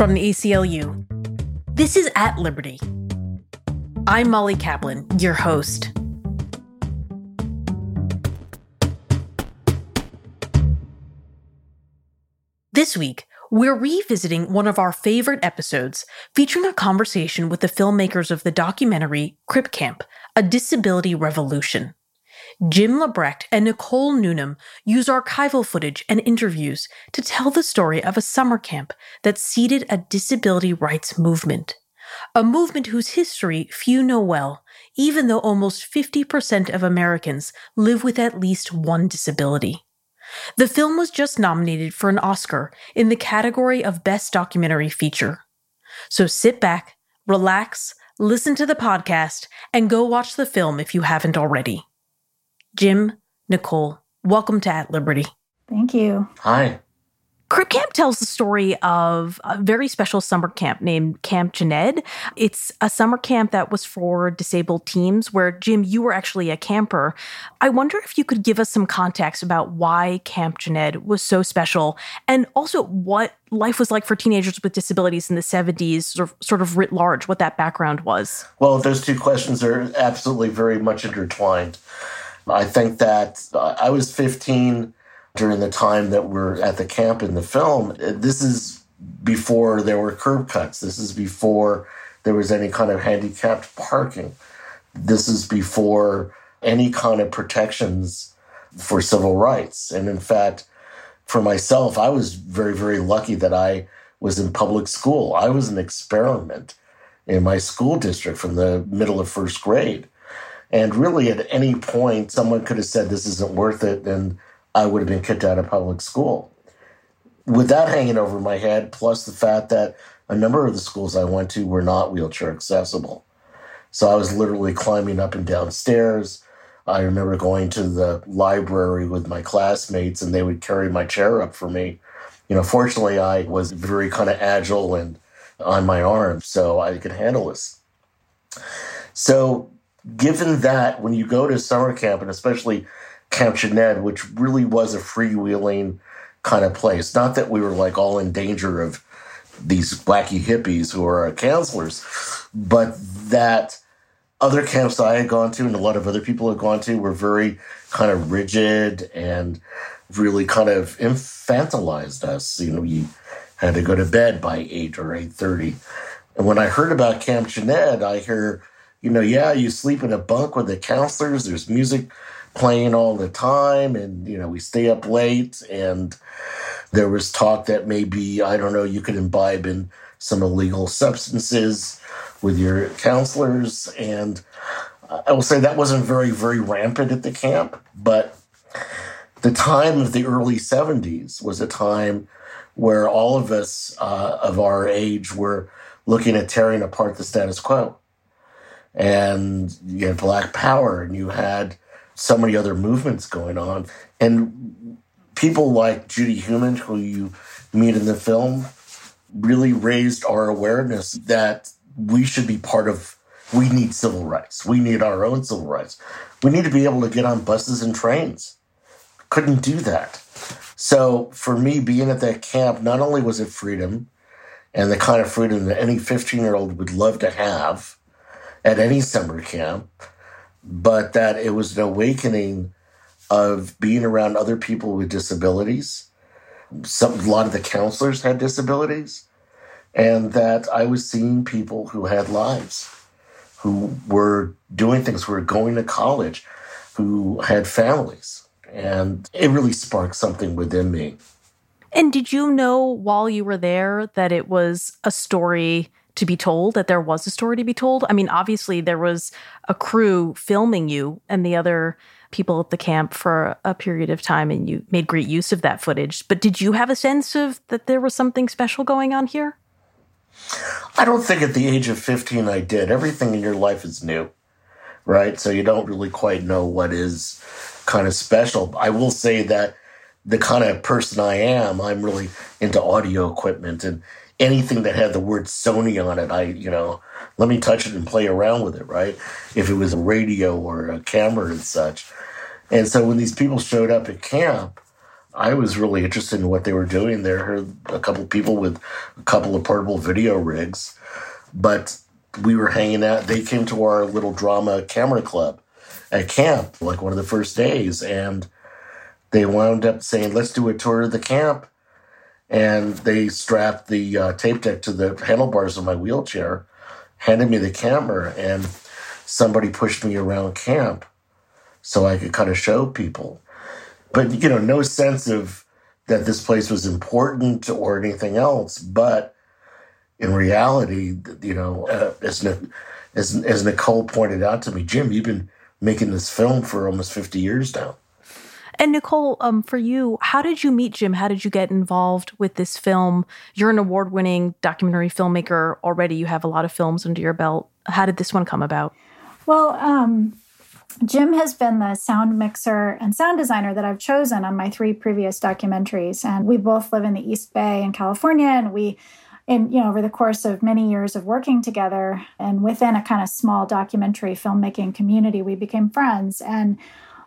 from the ACLU. This is At Liberty. I'm Molly Kaplan, your host. This week, we're revisiting one of our favorite episodes featuring a conversation with the filmmakers of the documentary Crip Camp, A Disability Revolution. Jim Lebrecht and Nicole Newnham use archival footage and interviews to tell the story of a summer camp that seeded a disability rights movement. A movement whose history few know well, even though almost 50% of Americans live with at least one disability. The film was just nominated for an Oscar in the category of Best Documentary Feature. So sit back, relax, listen to the podcast, and go watch the film if you haven't already. Jim, Nicole, welcome to At Liberty. Thank you. Hi. Crip Camp tells the story of a very special summer camp named Camp Jened. It's a summer camp that was for disabled teens where, Jim, you were actually a camper. I wonder if you could give us some context about why Camp Jened was so special and also what life was like for teenagers with disabilities in the 70s, sort sort of writ large, what that background was. Well, those two questions are absolutely very much intertwined. I think that uh, I was 15 during the time that we're at the camp in the film. This is before there were curb cuts. This is before there was any kind of handicapped parking. This is before any kind of protections for civil rights. And in fact, for myself, I was very, very lucky that I was in public school. I was an experiment in my school district from the middle of first grade. And really, at any point, someone could have said, This isn't worth it. And I would have been kicked out of public school. With that hanging over my head, plus the fact that a number of the schools I went to were not wheelchair accessible. So I was literally climbing up and down stairs. I remember going to the library with my classmates and they would carry my chair up for me. You know, fortunately, I was very kind of agile and on my arms, so I could handle this. So, given that, when you go to summer camp, and especially Camp Jened, which really was a freewheeling kind of place. Not that we were like all in danger of these wacky hippies who are our counselors, but that other camps I had gone to and a lot of other people had gone to were very kind of rigid and really kind of infantilized us. You know, you had to go to bed by eight or eight thirty. And when I heard about Camp Jened, I hear, you know, yeah, you sleep in a bunk with the counselors. There's music playing all the time and you know we stay up late. And there was talk that maybe i don't know you could imbibe in some illegal substances with your counselors. And i will say that wasn't very very rampant at the camp but the time of the early 70s was a time where all of us uh, of our age were looking at tearing apart the status quo and you had black power and you had so many other movements going on. And people like Judy Heumann, who you meet in the film, really raised our awareness that we should be part of, we need civil rights. We need our own civil rights. We need to be able to get on buses and trains. Couldn't do that. So for me, being at that camp, not only was it freedom and the kind of freedom that any 15 year old would love to have at any summer camp, but that it was an awakening of being around other people with disabilities. Some, a lot of the counselors had disabilities, and that I was seeing people who had lives, who were doing things, who were going to college, who had families. And it really sparked something within me. And did you know while you were there that it was a story to be told, that there was a story to be told. I mean, obviously, there was a crew filming you and the other people at the camp for a period of time, and you made great use of that footage. But did you have a sense of that there was something special going on here? I don't think at the age of 15 I did. Everything in your life is new, right? So you don't really quite know what is kind of special. I will say that the kind of person I am, I'm really into audio equipment and anything that had the word Sony on it, I, you know, let me touch it and play around with it, right? If it was a radio or a camera and such. And so when these people showed up at camp, I was really interested in what they were doing there. Heard a couple of people with a couple of portable video rigs, but we were hanging out. They came to our little drama camera club at camp, like one of the first days, and they wound up saying, "Let's do a tour of the camp." And they strapped the uh, tape deck to the handlebars of my wheelchair, handed me the camera, and somebody pushed me around camp so I could kind of show people. But, you know, no sense of that this place was important or anything else. But in reality, you know, uh, as, as, as Nicole pointed out to me, Jim, you've been making this film for almost 50 years now. And Nicole, um, for you, how did you meet Jim? How did you get involved with this film? You're an award winning documentary filmmaker already. You have a lot of films under your belt. How did this one come about? Well, um, Jim has been the sound mixer and sound designer that I've chosen on my three previous documentaries. And we both live in the East Bay in California. And we, in, you know, over the course of many years of working together and within a kind of small documentary filmmaking community, we became friends. And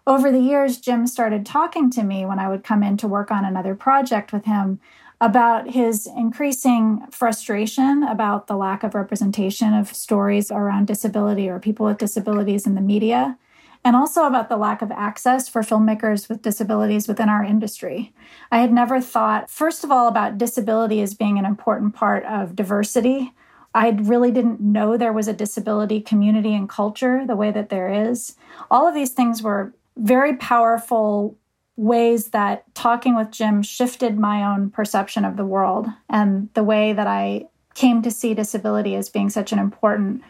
over the years, Jim started talking to me when I would come in to work on another project with him about his increasing frustration about the lack of representation of stories around disability or people with disabilities in the media, and also about the lack of access for filmmakers with disabilities within our industry. I had never thought, first of all, about disability as being an important part of diversity. I really didn't know there was a disability community and culture the way that there is. All of these things were very powerful ways that talking with Jim shifted my own perception of the world and the way that I came to see disability as being such an important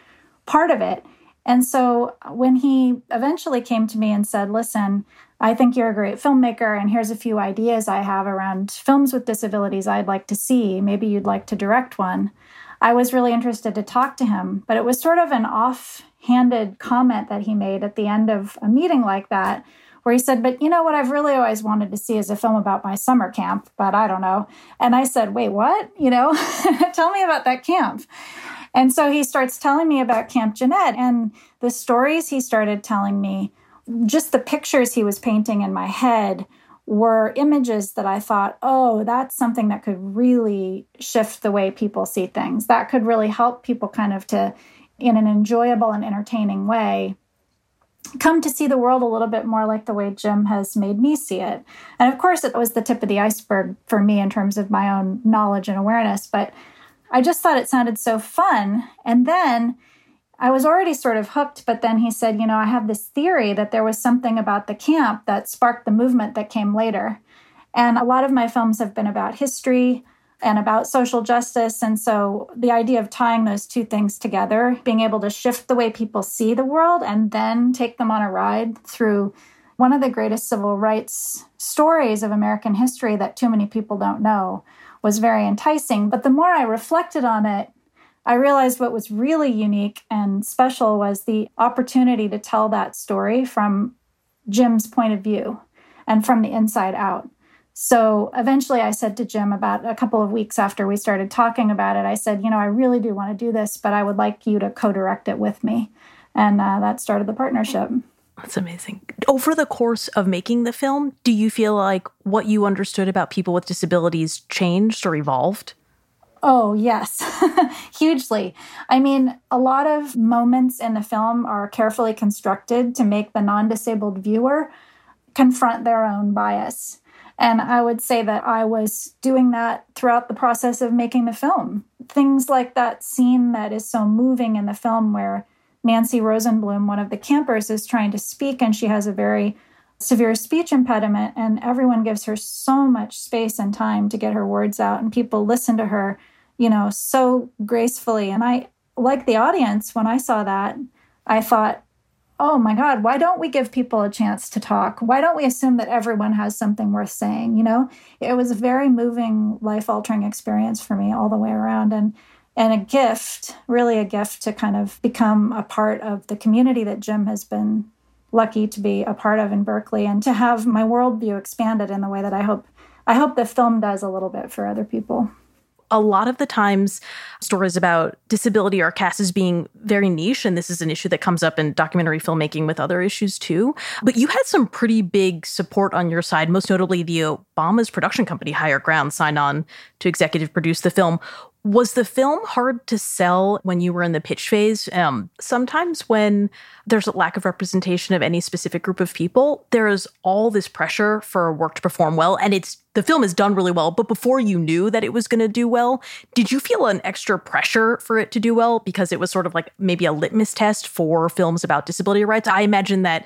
part of it. And so when he eventually came to me and said, Listen, I think you're a great filmmaker, and here's a few ideas I have around films with disabilities I'd like to see. Maybe you'd like to direct one. I was really interested to talk to him, but it was sort of an off-handed comment that he made at the end of a meeting like that where he said, But you know what I've really always wanted to see is a film about my summer camp, but I don't know. And I said, Wait, what? You know, tell me about that camp. And so he starts telling me about Camp Jened and the stories he started telling me, just the pictures he was painting in my head were images that I thought, oh, that's something that could really shift the way people see things. That could really help people kind of to, in an enjoyable and entertaining way, come to see the world a little bit more like the way Jim has made me see it. And of course, it was the tip of the iceberg for me in terms of my own knowledge and awareness, but I just thought it sounded so fun. And then I was already sort of hooked, but then he said, You know, I have this theory that there was something about the camp that sparked the movement that came later. And a lot of my films have been about history and about social justice. And so the idea of tying those two things together, being able to shift the way people see the world and then take them on a ride through one of the greatest civil rights stories of American history that too many people don't know was very enticing. But the more I reflected on it, I realized what was really unique and special was the opportunity to tell that story from Jim's point of view and from the inside out. So eventually I said to Jim about a couple of weeks after we started talking about it, I said, you know, I really do want to do this, but I would like you to co direct it with me. And uh, that started the partnership. That's amazing. Over the course of making the film, do you feel like what you understood about people with disabilities changed or evolved? Oh, yes, hugely. I mean, a lot of moments in the film are carefully constructed to make the non disabled viewer confront their own bias. And I would say that I was doing that throughout the process of making the film. Things like that scene that is so moving in the film where Nancy Rosenblum, one of the campers, is trying to speak and she has a very severe speech impediment, and everyone gives her so much space and time to get her words out, and people listen to her, you know, so gracefully. And I, like the audience, when I saw that, I thought, oh my God, why don't we give people a chance to talk? Why don't we assume that everyone has something worth saying? You know, it was a very moving, life altering experience for me all the way around. And and a gift, really a gift to kind of become a part of the community that Jim has been lucky to be a part of in Berkeley and to have my worldview expanded in the way that I hope I hope the film does a little bit for other people. A lot of the times stories about disability are cast as being very niche, and this is an issue that comes up in documentary filmmaking with other issues too. But you had some pretty big support on your side, most notably the Obama's production company, Higher Ground, signed on to executive produce the film. Was the film hard to sell when you were in the pitch phase? Um, sometimes when there's a lack of representation of any specific group of people, there is all this pressure for a work to perform well, and it's the film is done really well. But before you knew that it was going to do well, did you feel an extra pressure for it to do well because it was sort of like maybe a litmus test for films about disability rights? I imagine that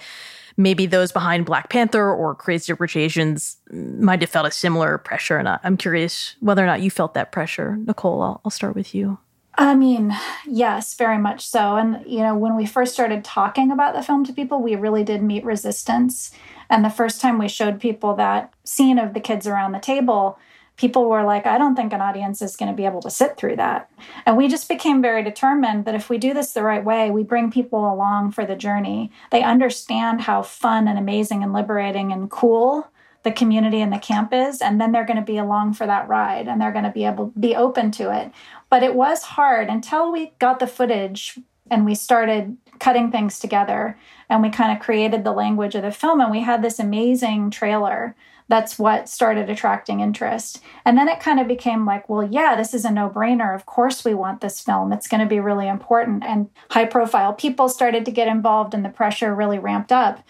maybe those behind Black Panther or Crazy Rich Asians might have felt a similar pressure. And I'm curious whether or not you felt that pressure. Nicole, I'll, I'll start with you. I mean, yes, very much so. And, you know, when we first started talking about the film to people, we really did meet resistance. And the first time we showed people that scene of the kids around the table, people were like, I don't think an audience is going to be able to sit through that. And we just became very determined that if we do this the right way, we bring people along for the journey. They understand how fun and amazing and liberating and cool the community and the camp is and then they're going to be along for that ride and they're going to be able be open to it but it was hard until we got the footage and we started cutting things together and we kind of created the language of the film and we had this amazing trailer that's what started attracting interest. And then it kind of became like, well, yeah, this is a no brainer. Of course, we want this film. It's going to be really important. And high profile people started to get involved, and the pressure really ramped up.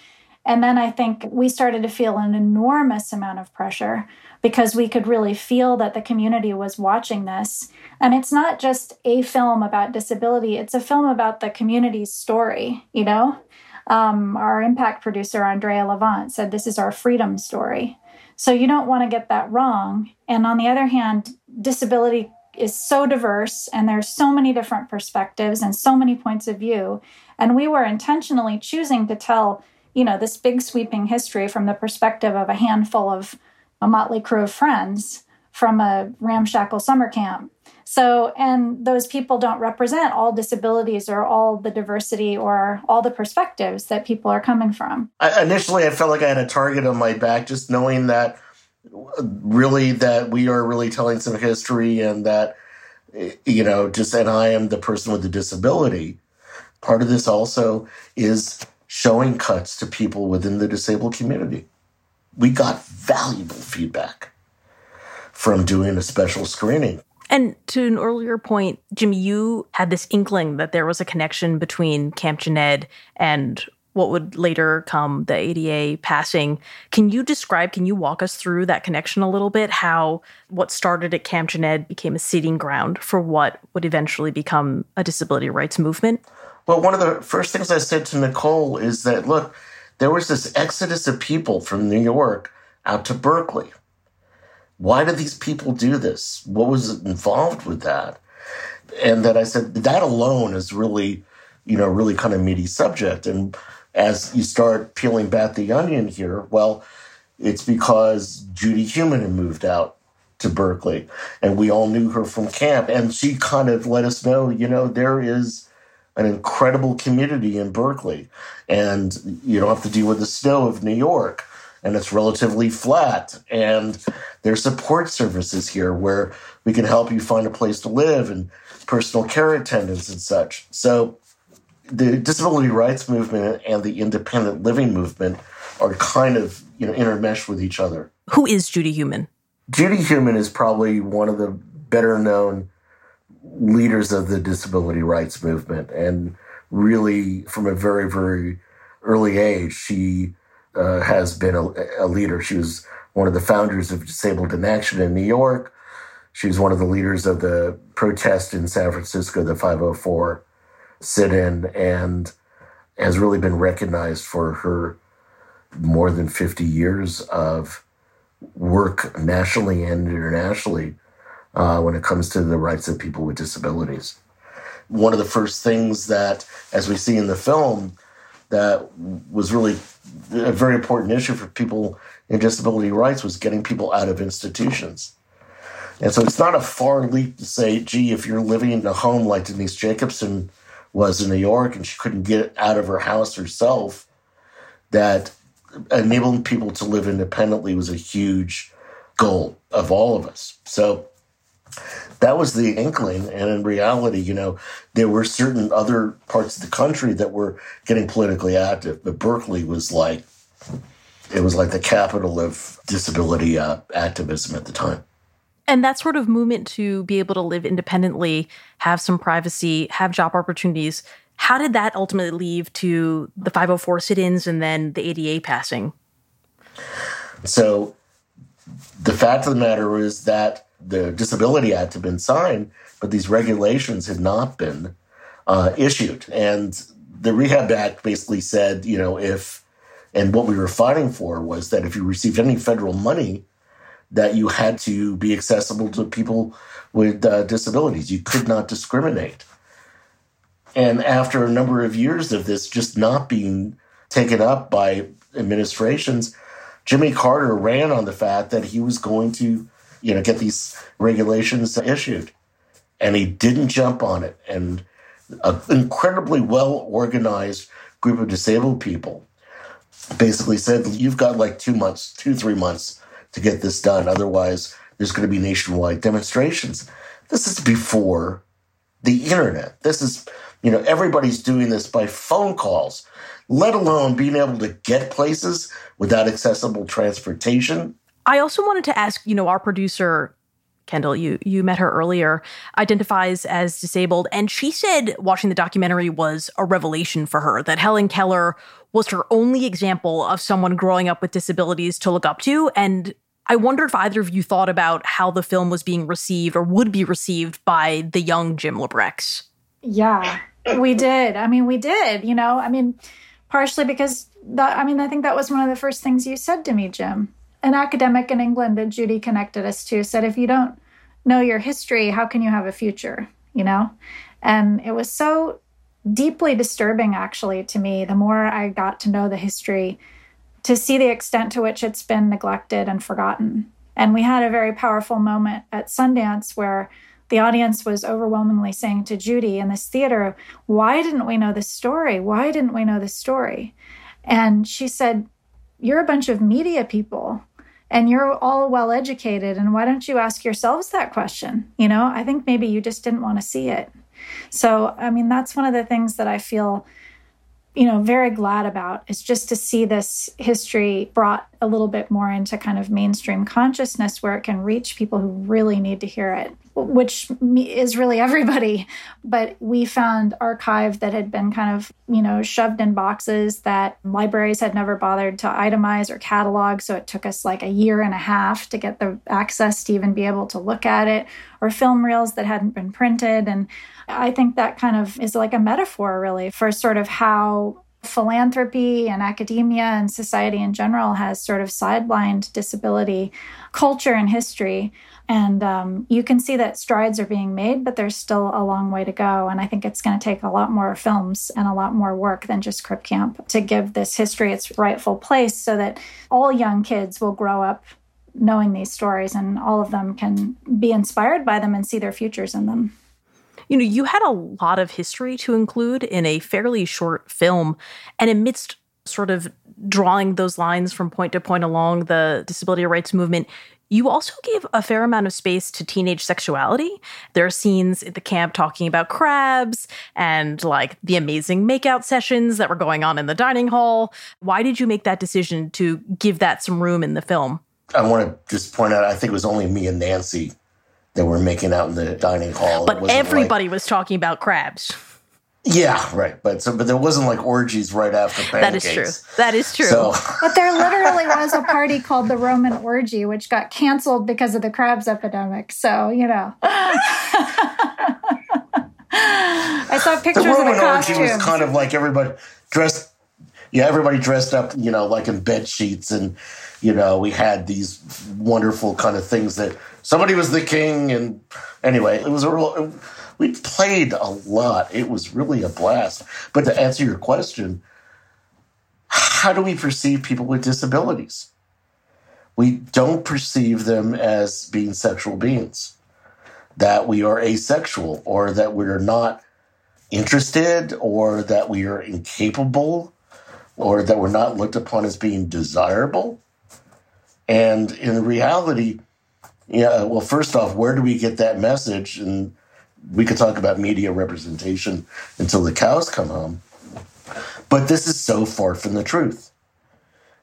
And then I think we started to feel an enormous amount of pressure because we could really feel that the community was watching this. And it's not just a film about disability, it's a film about the community's story, you know? Um, our impact producer, Andrea LaVant, said this is our freedom story. So you don't want to get that wrong. And on the other hand, disability is so diverse and there's so many different perspectives and so many points of view. And we were intentionally choosing to tell, you know, this big sweeping history from the perspective of a handful of a motley crew of friends from a ramshackle summer camp. So, and those people don't represent all disabilities or all the diversity or all the perspectives that people are coming from. I, initially, I felt like I had a target on my back, just knowing that really that we are really telling some history and that, you know, just, and I am the person with the disability. Part of this also is showing cuts to people within the disabled community. We got valuable feedback from doing a special screening. And to an earlier point, Jim, you had this inkling that there was a connection between Camp Jened and what would later come the ADA passing. Can you describe, can you walk us through that connection a little bit? How what started at Camp Jened became a seeding ground for what would eventually become a disability rights movement? Well, one of the first things I said to Nicole is that, look, there was this exodus of people from New York out to Berkeley why did these people do this? What was involved with that? And then I said, that alone is really, you know, really kind of meaty subject. And as you start peeling back the onion here, well, it's because Judy Heumann had moved out to Berkeley and we all knew her from camp. And she kind of let us know, you know, there is an incredible community in Berkeley and you don't have to deal with the snow of New York and it's relatively flat. And there's support services here where we can help you find a place to live and personal care attendants and such. So the disability rights movement and the independent living movement are kind of you know intermeshed with each other. Who is Judy Heumann? Judy Heumann is probably one of the better known leaders of the disability rights movement and really from a very very early age she uh, has been a, a, leader. She was one of the founders of Disabled in Action in New York. She was one of the leaders of the protest in San Francisco, the 504 sit in, and has really been recognized for her more than 50 years of work nationally and internationally uh, when it comes to the rights of people with disabilities. One of the first things that, as we see in the film, that was really a very important issue for people in disability rights was getting people out of institutions. And so it's not a far leap to say, gee, if you're living in a home like Denise Jacobson was in New York and she couldn't get out of her house herself, that enabling people to live independently was a huge goal of all of us. So that was the inkling. And in reality, you know, there were certain other parts of the country that were getting politically active, but Berkeley was like, it was like the capital of disability uh, activism at the time. And that sort of movement to be able to live independently, have some privacy, have job opportunities, how did that ultimately lead to the 504 sit ins and then the ADA passing? So the fact of the matter is that the Disability Act had been signed, but these regulations had not been uh, issued. And the Rehab Act basically said, you know, if, and what we were fighting for was that if you received any federal money, that you had to be accessible to people with uh, disabilities. You could not discriminate. And after a number of years of this just not being taken up by administrations, Jimmy Carter ran on the fact that he was going to, you know, get these regulations issued. And he didn't jump on it. And an incredibly well organized group of disabled people basically said, You've got like two months, two, three months to get this done. Otherwise, there's going to be nationwide demonstrations. This is before the internet. This is, you know, everybody's doing this by phone calls, let alone being able to get places without accessible transportation. I also wanted to ask, you know, our producer Kendall, you you met her earlier, identifies as disabled, and she said watching the documentary was a revelation for her that Helen Keller was her only example of someone growing up with disabilities to look up to. And I wonder if either of you thought about how the film was being received or would be received by the young Jim Lebrecht. Yeah, we did. I mean, we did. You know, I mean, partially because that. I mean, I think that was one of the first things you said to me, Jim an academic in England that Judy connected us to said, if you don't know your history, how can you have a future? You know? And it was so deeply disturbing, actually, to me, the more I got to know the history, to see the extent to which it's been neglected and forgotten. And we had a very powerful moment at Sundance where the audience was overwhelmingly saying to Judy in this theater, Why didn't we know this story? Why didn't we know this story? And she said, You're a bunch of media people and you're all well educated and why don't you ask yourselves that question? You know i think maybe you just didn't want to see it. So i mean that's one of the things that i feel you know very glad about is just to see this history brought a little bit more into kind of mainstream consciousness where it can reach people who really need to hear it which is really everybody. But we found archive that had been kind of, you know, shoved in boxes that libraries had never bothered to itemize or catalog. So it took us like a year and a half to get the access to even be able to look at it, or film reels that hadn't been printed. And I think that kind of is like a metaphor, really, for sort of how philanthropy and academia and society in general has sort of sidelined disability culture and history. And um, you can see that strides are being made, but there's still a long way to go. And I think it's going to take a lot more films and a lot more work than just Crip Camp to give this history its rightful place so that all young kids will grow up knowing these stories and all of them can be inspired by them and see their futures in them. You know, you had a lot of history to include in a fairly short film. And amidst sort of drawing those lines from point to point along the disability rights movement, you also gave a fair amount of space to teenage sexuality. There are scenes at the camp talking about crabs and like the amazing makeout sessions that were going on in the dining hall. Why did you make that decision to give that some room in the film? I want to just point out, I think it was only me and Nancy that were making out in the dining hall. But everybody like, was talking about crabs. Yeah, right. But so, but there wasn't like orgies right after pancakes. That is true. That is true. So. but there literally was a party called the Roman Orgy, which got canceled because of the crabs epidemic. So you know. I saw pictures the Roman of the costumes. Orgy was kind of like everybody dressed. Yeah, everybody dressed up, you know, like in bed sheets, and you know, we had these wonderful kind of things that somebody was the king, and anyway, it was a real we played a lot. It was really a blast. But to answer your question, how do we perceive people with disabilities? We don't perceive them as being sexual beings, that we are asexual, or that we're not interested, or that we are incapable, or that we're not looked upon as being desirable. And in reality, Yeah, well, first off, where do we get that message? And we could talk about media representation until the cows come home. But this is so far from the truth.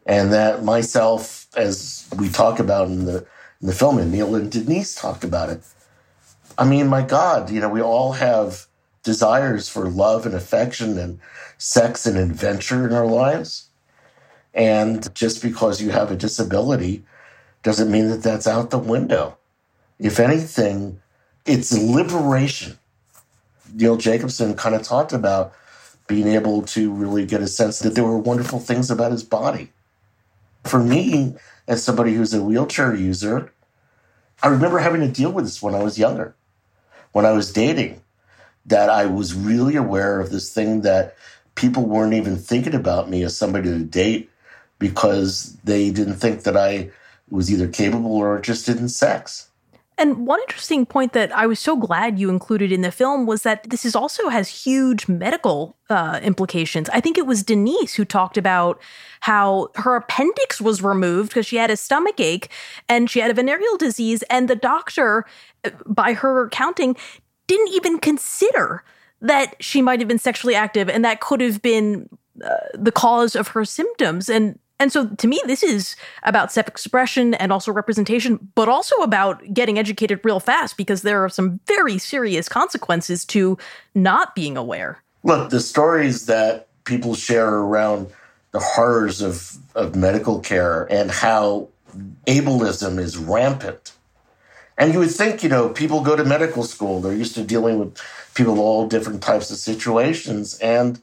And that myself, as we talk about in the in the film, and Neil and Denise talked about it. I mean, my God, you know, we all have desires for love and affection and sex and adventure in our lives. And just because you have a disability doesn't mean that that's out the window. If anything, it's liberation. Neil Jacobson kind of talked about being able to really get a sense that there were wonderful things about his body. For me, as somebody who's a wheelchair user, I remember having to deal with this when I was younger, when I was dating, that I was really aware of this thing that people weren't even thinking about me as somebody to date because they didn't think that I was either capable or interested in sex. And one interesting point that I was so glad you included in the film was that this is also has huge medical uh, implications. I think it was Denise who talked about how her appendix was removed because she had a stomach ache and she had a venereal disease, and the doctor, uh, by her counting, didn't even consider that she might have been sexually active and that could have been uh, the cause of her symptoms. And and so to me, this is about self expression and also representation, but also about getting educated real fast because there are some very serious consequences to not being aware. Look, the stories that people share around the horrors of, of medical care and how ableism is rampant. And you would think, you know, people go to medical school, they're used to dealing with people of all different types of situations, and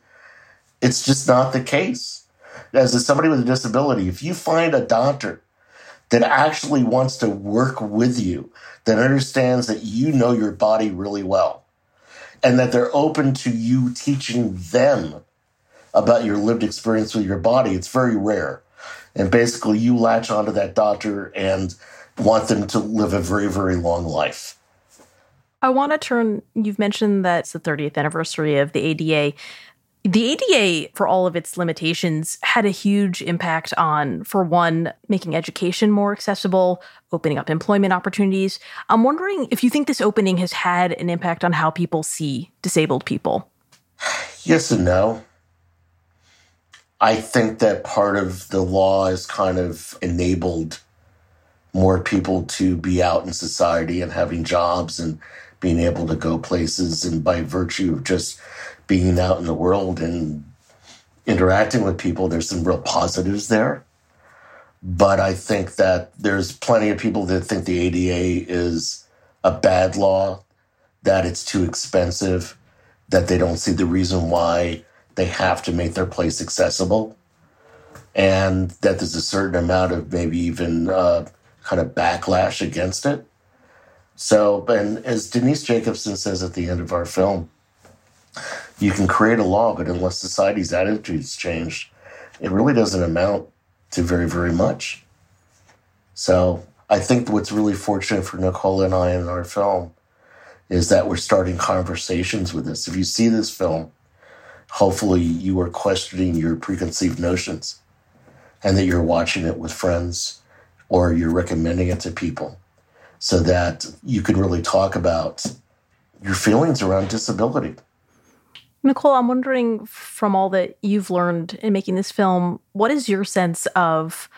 it's just not the case as a, somebody with a disability, if you find a doctor that actually wants to work with you, that understands that you know your body really well, and that they're open to you teaching them about your lived experience with your body, it's very rare. And basically, you latch onto that doctor and want them to live a very, very long life. I want to turn, you've mentioned that it's the 30th anniversary of the ADA. The ADA, for all of its limitations, had a huge impact on, for one, making education more accessible, opening up employment opportunities. I'm wondering if you think this opening has had an impact on how people see disabled people. Yes and no. I think that part of the law has kind of enabled more people to be out in society and having jobs and being able to go places. And by virtue of just being out in the world and interacting with people, there's some real positives there. But I think that there's plenty of people that think the ADA is a bad law, that it's too expensive, that they don't see the reason why they have to make their place accessible, and that there's a certain amount of maybe even uh, kind of backlash against it. So, and as Denise Jacobson says at the end of our film, you can create a law, but unless society's attitudes change, it really doesn't amount to very, very much. So I think what's really fortunate for Nicole and I in our film is that we're starting conversations with this. If you see this film, hopefully you are questioning your preconceived notions and that you're watching it with friends or you're recommending it to people so that you can really talk about your feelings around disability. Nicole, I'm wondering from all that you've learned in making this film, what is your sense of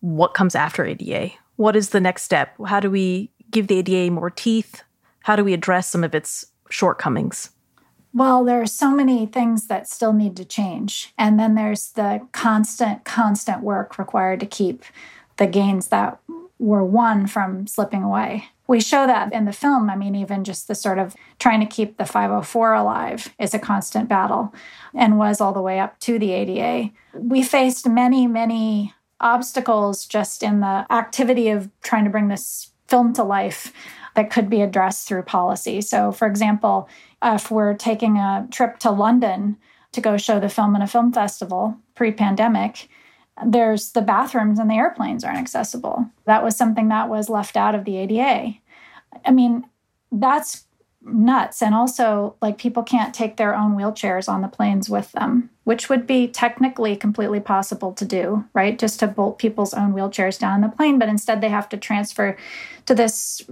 what comes after ADA? What is the next step? How do we give the ADA more teeth? How do we address some of its shortcomings? Well, there are so many things that still need to change. And then there's the constant, constant work required to keep the gains that were won from slipping away we show that in the film. I mean, even just the sort of trying to keep the 504 alive is a constant battle and was all the way up to the ADA. We faced many, many obstacles just in the activity of trying to bring this film to life that could be addressed through policy. So, for example, if we're taking a trip to London to go show the film in a film festival pre pandemic, there's the bathrooms and the airplanes aren't accessible. That was something that was left out of the ADA. I mean, that's nuts. And also, like, people can't take their own wheelchairs on the planes with them, which would be technically completely possible to do, right? Just to bolt people's own wheelchairs down the plane. But instead, they have to transfer to this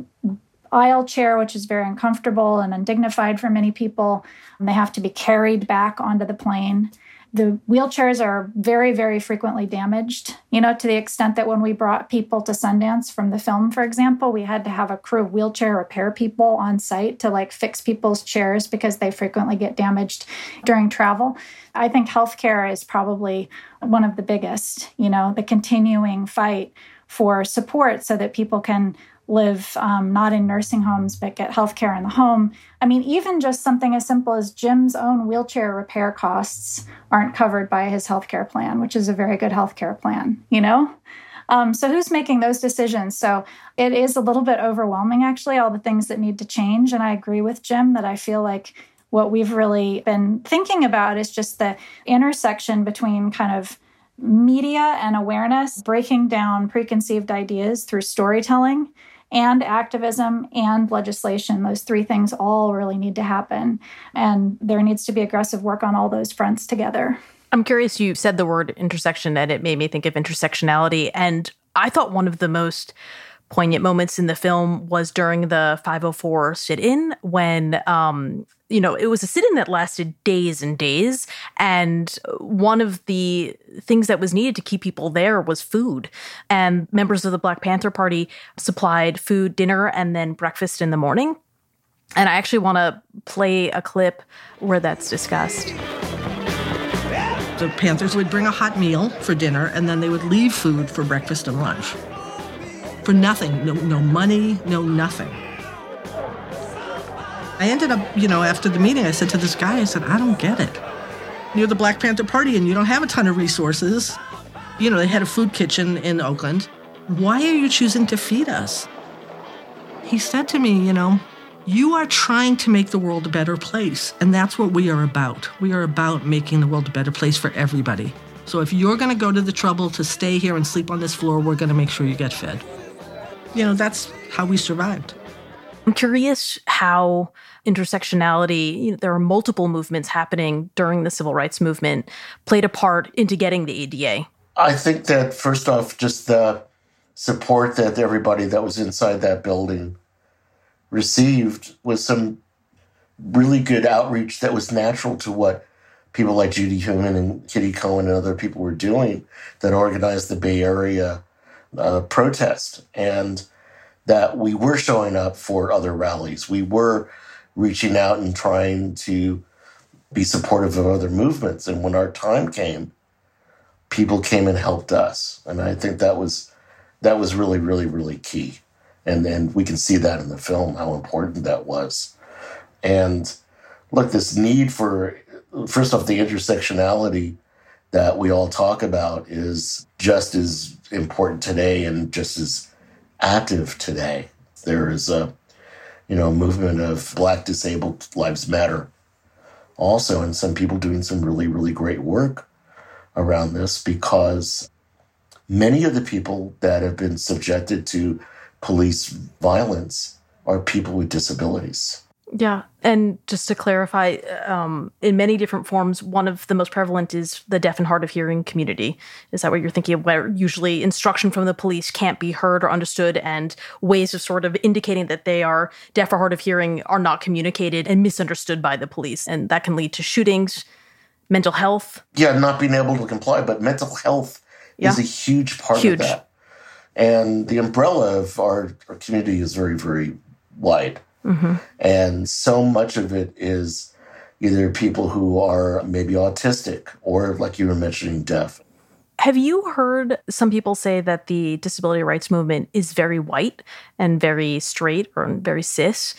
aisle chair, which is very uncomfortable and undignified for many people. And they have to be carried back onto the plane. The wheelchairs are very, very frequently damaged, you know, to the extent that when we brought people to Sundance from the film, for example, we had to have a crew of wheelchair repair people on site to like fix people's chairs because they frequently get damaged during travel. I think healthcare is probably one of the biggest, you know, the continuing fight for support so that people can live um, not in nursing homes but get health care in the home. I mean, even just something as simple as Jim's own wheelchair repair costs aren't covered by his healthcare plan, which is a very good healthcare plan, you know? Um, so, who's making those decisions? So, it is a little bit overwhelming, actually, all the things that need to change. And I agree with Jim that I feel like what we've really been thinking about is just the intersection between kind of media and awareness, breaking down preconceived ideas through storytelling and activism and legislation. Those three things all really need to happen. And there needs to be aggressive work on all those fronts together. I'm curious, you said the word intersection and it made me think of intersectionality. And I thought one of the most poignant moments in the film was during the 504 sit in when um, you know, it was a sit in that lasted days and days. And one of the things that was needed to keep people there was food. And members of the Black Panther Party supplied food, dinner, and then breakfast in the morning. And I actually want to play a clip where that's discussed. The Panthers would bring a hot meal for dinner, and then they would leave food for breakfast and lunch. For nothing, no, no money, no nothing. I ended up, you know, after the meeting, I said to this guy, I said, I don't get it. You're the Black Panther Party and you don't have a ton of resources. You know, they had a food kitchen in Oakland. Why are you choosing to feed us? He said to me, you know, you are trying to make the world a better place. And that's what we are about. We are about making the world a better place for everybody. So if you're going to go to the trouble to stay here and sleep on this floor, we're going to make sure you get fed. You know, that's how we survived. I'm curious how intersectionality, you know, there are multiple movements happening during the civil rights movement, played a part into getting the ADA. I think that first off, just the support that everybody that was inside that building received was some really good outreach that was natural to what people like Judy Heumann and Kitty Cone and other people were doing that organized the Bay Area uh, protest. And that we were showing up for other rallies. We were reaching out and trying to be supportive of other movements. And when our time came, people came and helped us. And I think that was that was really, really, really key. And then we can see that in the film how important that was. And look, this need for first off, the intersectionality that we all talk about is just as important today and just as active today. There is a, you know, movement of Black disabled lives matter, also, and some people doing some really, really great work around this because many of the people that have been subjected to police violence are people with disabilities. Yeah. And just to clarify, um, in many different forms, one of the most prevalent is the deaf and hard of hearing community. Is that what you're thinking of? Where usually instruction from the police can't be heard or understood, and ways of sort of indicating that they are deaf or hard of hearing are not communicated and misunderstood by the police. And that can lead to shootings, mental health. Yeah, not being able to comply, but mental health yeah. is a huge part huge. of that. And the umbrella of our, our community is very, very wide. Mm-hmm. And so much of it is either people who are maybe autistic or, like you were mentioning, deaf. Have you heard some people say that the disability rights movement is very white and very straight or very cis?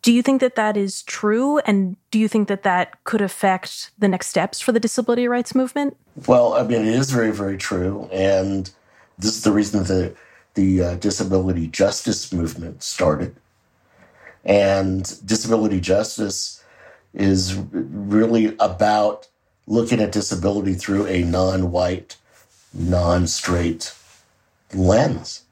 Do you think that that is true? And do you think that that could affect the next steps for the disability rights movement? Well, I mean, it is very, very true. And this is the reason that the uh, disability justice movement started. And disability justice is really about looking at disability through a non white, non straight lens.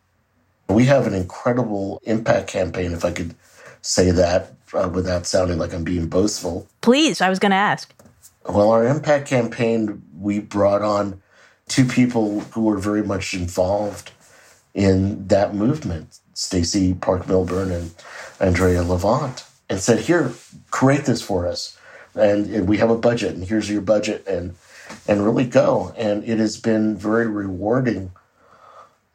We have an incredible impact campaign, if I could say that, uh, without sounding like I'm being boastful. Please, I was going to ask. Well, our impact campaign, we brought on two people who were very much involved in that movement Stacey Park Milbern and Andrea LaVant, and said, Here, create this for us. And, we have a budget, and here's your budget, and and really go. And it has been very rewarding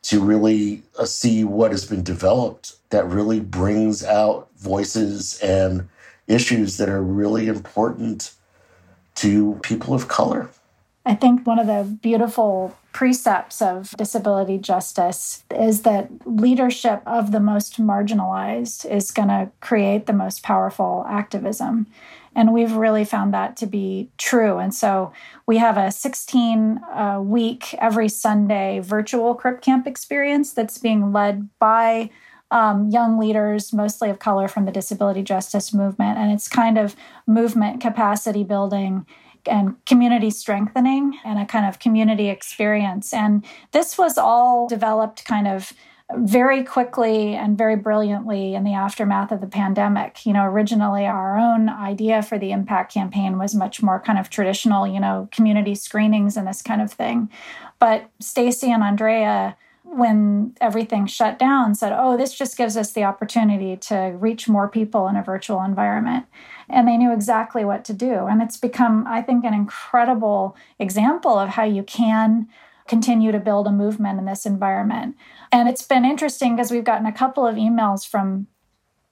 to really uh, see what has been developed that really brings out voices and issues that are really important to people of color. I think one of the beautiful precepts of disability justice is that leadership of the most marginalized is going to create the most powerful activism. And we've really found that to be true. And so we have a 16 uh, week, every Sunday virtual Crip Camp experience that's being led by um, young leaders, mostly of color from the disability justice movement. And it's kind of movement capacity building and community strengthening and a kind of community experience. And this was all developed kind of very quickly and very brilliantly in the aftermath of the pandemic. You know, originally our own idea for the impact campaign was much more kind of traditional, you know, community screenings and this kind of thing. But Stacey and Andrea when everything shut down said, "Oh, this just gives us the opportunity to reach more people in a virtual environment." And they knew exactly what to do. And it's become, I think, an incredible example of how you can continue to build a movement in this environment. And it's been interesting because we've gotten a couple of emails from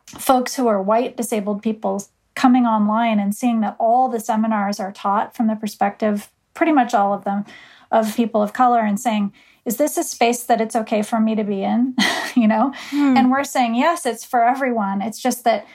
folks who are white disabled people coming online and seeing that all the seminars are taught from the perspective, pretty much all of them, of people of color and saying, is this a space that it's okay for me to be in? you know? Hmm. And we're saying, yes, it's for everyone. It's just that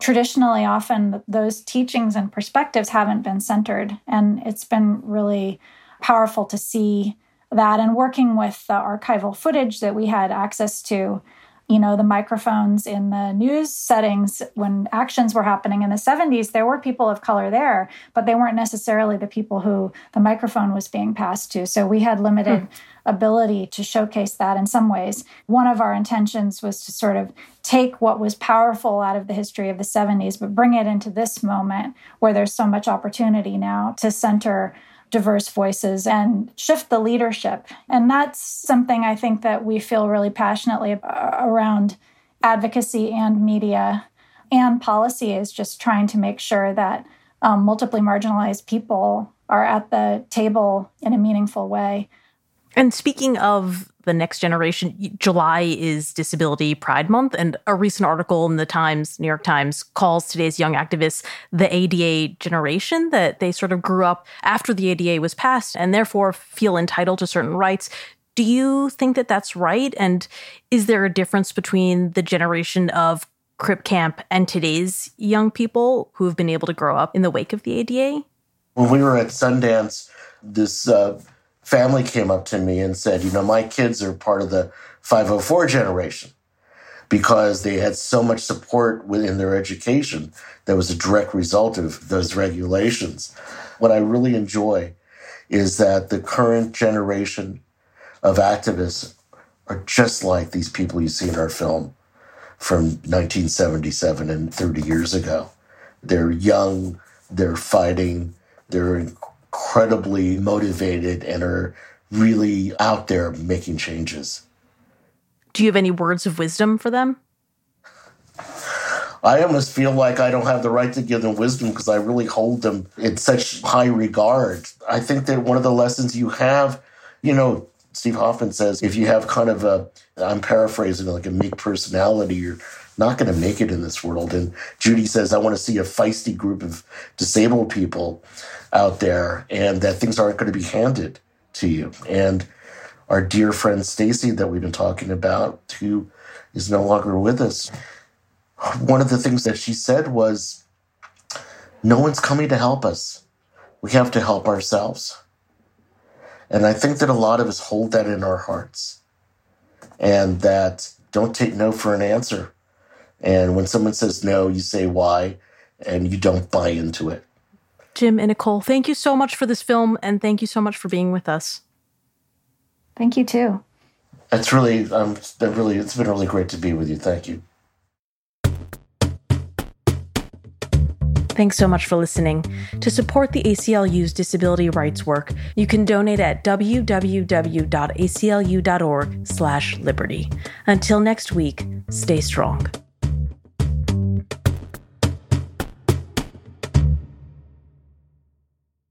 traditionally, often those teachings and perspectives haven't been centered. And it's been really powerful to see that and working with the archival footage that we had access to you know the microphones in the news settings when actions were happening in the 70s there were people of color there but they weren't necessarily the people who the microphone was being passed to so we had limited hmm. Ability to showcase that in some ways one of our intentions was to sort of take what was powerful out of the history of the 70s but bring it into this moment where there's so much opportunity now to center diverse voices and shift the leadership. And that's something I think that we feel really passionately around advocacy and media and policy is just trying to make sure that um, multiply marginalized people are at the table in a meaningful way. And speaking of the next generation, July is Disability Pride Month, and a recent article in the Times, New York Times, calls today's young activists the ADA generation, that they sort of grew up after the ADA was passed and therefore feel entitled to certain rights. Do you think that that's right? And is there a difference between the generation of Crip Camp and today's young people who have been able to grow up in the wake of the ADA? When we were at Sundance, this uh, family came up to me and said, You know, my kids are part of the 504 generation because they had so much support within their education that was a direct result of those regulations. What I really enjoy is that the current generation of activists are just like these people you see in our film from 1977 and 30 years ago. They're young, they're fighting, they're incredibly motivated and are really out there making changes. Do you have any words of wisdom for them? I almost feel like I don't have the right to give them wisdom because I really hold them in such high regard. I think that one of the lessons you have, you know, Steve Hoffman says if you have kind of a, I'm paraphrasing, like a meek personality, you're not going to make it in this world. And Judy says, I want to see a feisty group of disabled people out there and that things aren't going to be handed to you. And our dear friend Stacey that we've been talking about, who is no longer with us, one of the things that she said was, No one's coming to help us. We have to help ourselves. And I think that a lot of us hold that in our hearts and that don't take no for an answer. And when someone says no, you say why and you don't buy into it. Jim and Nicole, thank you so much for this film and thank you so much for being with us. Thank you too. It's really, um, really, it's been really great to be with you. Thank you. Thanks so much for listening. To support the ACLU's disability rights work, you can donate at www.aclu.org/liberty. Until next week, stay strong.